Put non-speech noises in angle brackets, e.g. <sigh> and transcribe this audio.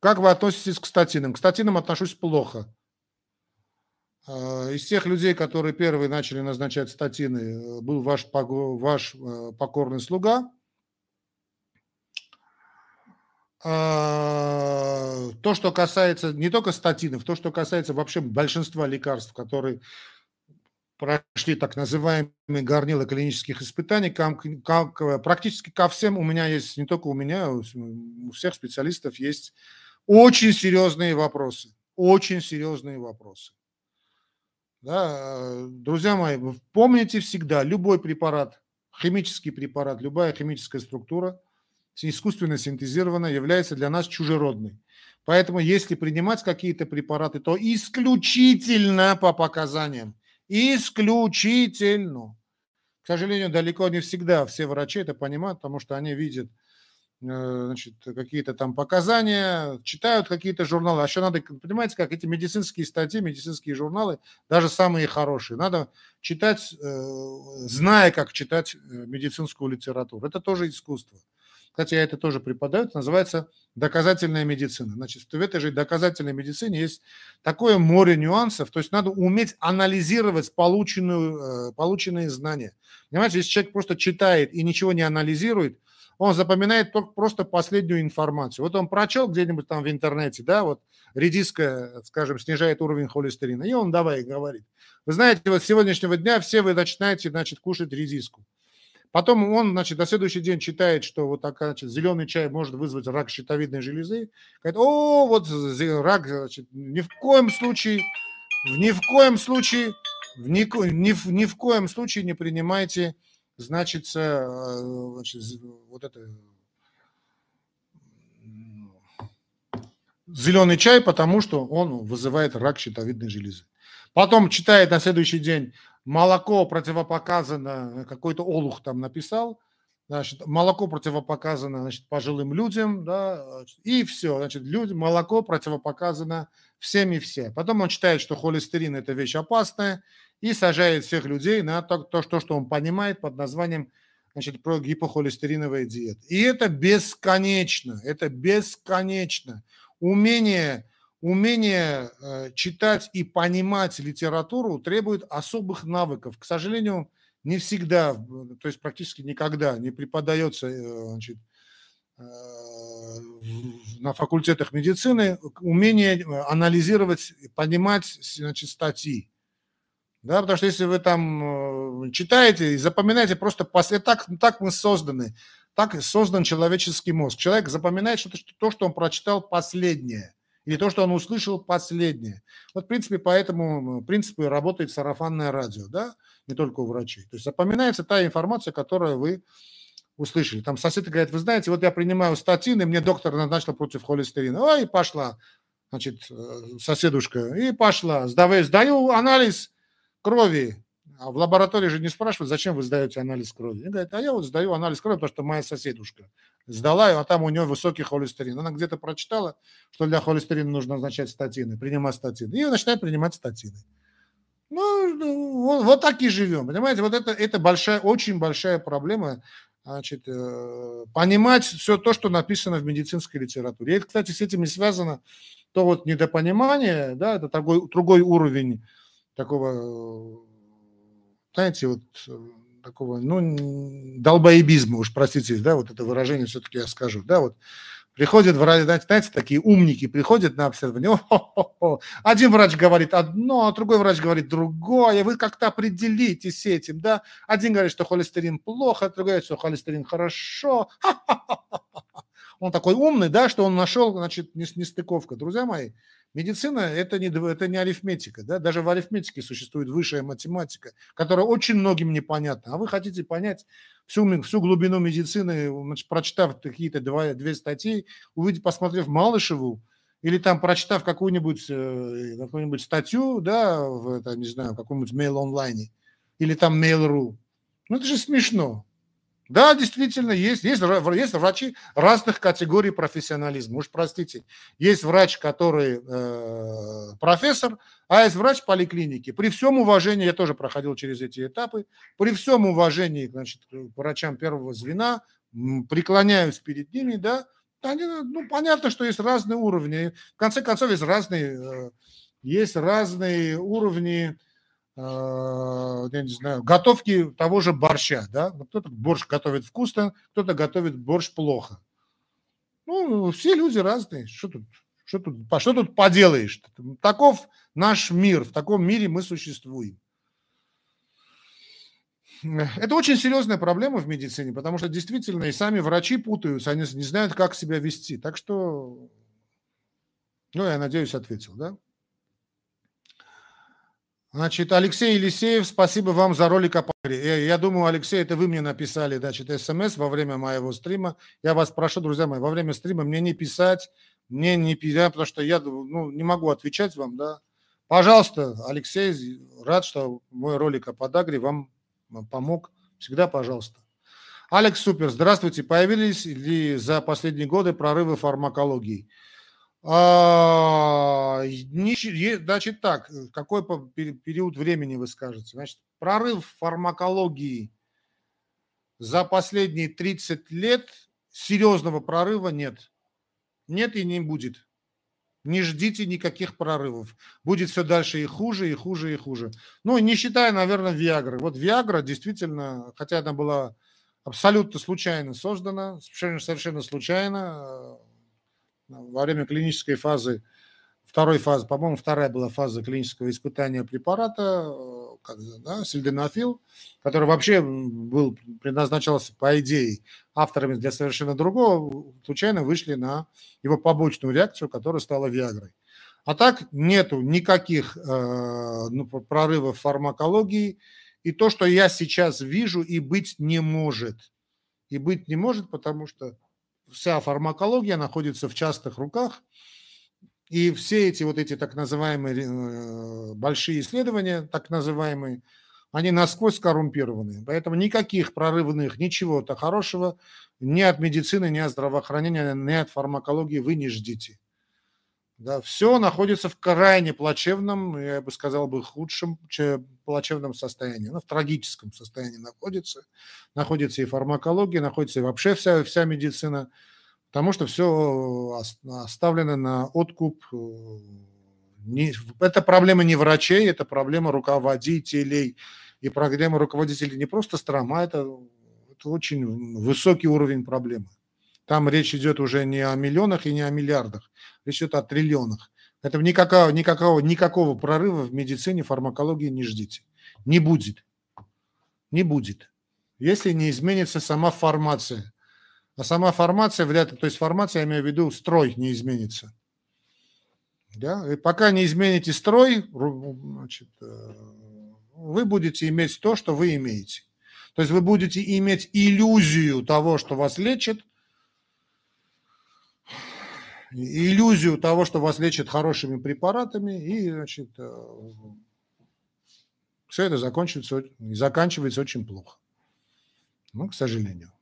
Как вы относитесь к статинам? К статинам отношусь плохо. А, из тех людей, которые первые начали назначать статины, э, был ваш, ваш э, покорный слуга. А, то, что касается не только статинов, то, что касается вообще большинства лекарств, которые прошли так называемые горнила клинических испытаний, практически ко всем у меня есть, не только у меня, у всех специалистов есть очень серьезные вопросы. Очень серьезные вопросы. Да, друзья мои, помните всегда, любой препарат, химический препарат, любая химическая структура, искусственно синтезированная, является для нас чужеродной. Поэтому если принимать какие-то препараты, то исключительно по показаниям. Исключительно. К сожалению, далеко не всегда все врачи это понимают, потому что они видят значит, какие-то там показания, читают какие-то журналы. А еще надо, понимаете, как эти медицинские статьи, медицинские журналы, даже самые хорошие, надо читать, э, зная, как читать э, медицинскую литературу. Это тоже искусство кстати, я это тоже преподаю, это называется доказательная медицина. Значит, в этой же доказательной медицине есть такое море нюансов, то есть надо уметь анализировать полученную, э, полученные знания. Понимаете, если человек просто читает и ничего не анализирует, он запоминает только просто последнюю информацию. Вот он прочел где-нибудь там в интернете, да, вот редиска, скажем, снижает уровень холестерина, и он давай говорит. Вы знаете, вот с сегодняшнего дня все вы начинаете, значит, кушать редиску. Потом он, значит, на следующий день читает, что вот так, значит, зеленый чай может вызвать рак щитовидной железы. Говорит, о, вот рак, значит, ни в коем случае, ни в коем случае, ни, ни, ни в коем случае не принимайте, значит, э, значит вот это зеленый чай, потому что он вызывает рак щитовидной железы. Потом читает на следующий день молоко противопоказано, какой-то олух там написал, значит, молоко противопоказано, значит, пожилым людям, да, и все, значит, люди, молоко противопоказано всем и все. Потом он читает, что холестерин – это вещь опасная, и сажает всех людей на то, то, что, он понимает под названием значит, про гипохолестериновая диета. И это бесконечно, это бесконечно. Умение умение э, читать и понимать литературу требует особых навыков. К сожалению, не всегда, то есть практически никогда не преподается э, значит, э, на факультетах медицины умение анализировать, понимать значит, статьи. Да, потому что если вы там читаете и запоминаете просто после, так, так мы созданы, так создан человеческий мозг. Человек запоминает что-то, то, что он прочитал последнее – или то, что он услышал последнее. Вот, в принципе, по этому принципу работает сарафанное радио, да, не только у врачей. То есть запоминается та информация, которую вы услышали. Там сосед говорит, вы знаете, вот я принимаю статины, мне доктор назначил против холестерина. Ой, пошла, значит, э, соседушка, и пошла. Сдаю, сдаю анализ крови. А в лаборатории же не спрашивают, зачем вы сдаете анализ крови. Они говорят, а я вот сдаю анализ крови, потому что моя соседушка сдала, а там у нее высокий холестерин. Она где-то прочитала, что для холестерина нужно назначать статины, принимать статины. И начинает принимать статины. Ну, ну, вот, вот так и живем, понимаете? Вот это, это большая, очень большая проблема, значит, э, понимать все то, что написано в медицинской литературе. И кстати, с этим не связано то вот недопонимание, да, это другой, другой уровень такого знаете, вот э, такого, ну, долбоебизма, уж простите, да, вот это выражение все-таки я скажу, да, вот приходят врачи, знаете, такие умники приходят на обследование, О-хо-хо-хо. один врач говорит одно, а другой врач говорит другое, вы как-то определитесь с этим, да, один говорит, что холестерин плохо, другой говорит, что холестерин хорошо, <laughs> он такой умный, да, что он нашел, значит, нестыковка. Друзья мои, Медицина это не, это не арифметика. Да? Даже в арифметике существует высшая математика, которая очень многим непонятна. А вы хотите понять всю, всю глубину медицины, значит, прочитав какие-то два, две статьи, увидеть, посмотрев Малышеву, или там прочитав какую-нибудь э, какую статью, да, в, это, не знаю, каком-нибудь mail онлайне, или там Mail.ru. Ну, это же смешно. Да, действительно, есть, есть, есть врачи разных категорий профессионализма. Уж простите, есть врач, который э, профессор, а есть врач поликлиники. При всем уважении, я тоже проходил через эти этапы, при всем уважении значит, к врачам первого звена, преклоняюсь перед ними, да, Они, ну, понятно, что есть разные уровни. В конце концов, есть разные, э, есть разные уровни, я не знаю, готовки того же борща. Да? Кто-то борщ готовит вкусно, кто-то готовит борщ плохо. Ну, все люди разные. Что тут, что тут, что тут поделаешь? Таков наш мир. В таком мире мы существуем. Это очень серьезная проблема в медицине, потому что действительно и сами врачи путаются, они не знают, как себя вести. Так что, ну, я надеюсь, ответил, да? Значит, Алексей Елисеев, спасибо вам за ролик о паре. Я думаю, Алексей, это вы мне написали, значит, смс во время моего стрима. Я вас прошу, друзья мои, во время стрима мне не писать, мне не писать, потому что я ну, не могу отвечать вам, да. Пожалуйста, Алексей, рад, что мой ролик о подагре вам помог. Всегда пожалуйста. Алекс Супер, здравствуйте. Появились ли за последние годы прорывы фармакологии? А, значит так, какой период времени вы скажете? Значит, прорыв фармакологии за последние 30 лет серьезного прорыва нет. Нет и не будет. Не ждите никаких прорывов. Будет все дальше и хуже, и хуже, и хуже. Ну, не считая, наверное, Виагры. Вот Виагра действительно, хотя она была абсолютно случайно создана, совершенно, совершенно случайно, во время клинической фазы, второй фазы, по-моему, вторая была фаза клинического испытания препарата, как, да, сельденафил, который вообще был, предназначался, по идее, авторами для совершенно другого, случайно вышли на его побочную реакцию, которая стала Виагрой. А так нету никаких э, ну, прорывов фармакологии. И то, что я сейчас вижу, и быть не может. И быть не может, потому что вся фармакология находится в частных руках, и все эти вот эти так называемые э, большие исследования, так называемые, они насквозь коррумпированы. Поэтому никаких прорывных, ничего-то хорошего ни от медицины, ни от здравоохранения, ни от фармакологии вы не ждите. Да, все находится в крайне плачевном, я бы сказал бы худшем, плачевном состоянии, ну, в трагическом состоянии находится. Находится и фармакология, находится и вообще вся, вся медицина, потому что все оставлено на откуп. Не, это проблема не врачей, это проблема руководителей. И проблема руководителей не просто стран, это, это очень высокий уровень проблемы. Там речь идет уже не о миллионах и не о миллиардах, речь идет о триллионах. Это никакого, никакого, никакого прорыва в медицине, фармакологии не ждите. Не будет. Не будет. Если не изменится сама формация. А сама формация вряд ли, то есть формация, я имею в виду, строй не изменится. Да? И пока не измените строй, значит, э, вы будете иметь то, что вы имеете. То есть вы будете иметь иллюзию того, что вас лечат, иллюзию того, что вас лечат хорошими препаратами, и, значит, э, все это закончится, заканчивается очень плохо. Ну, к сожалению.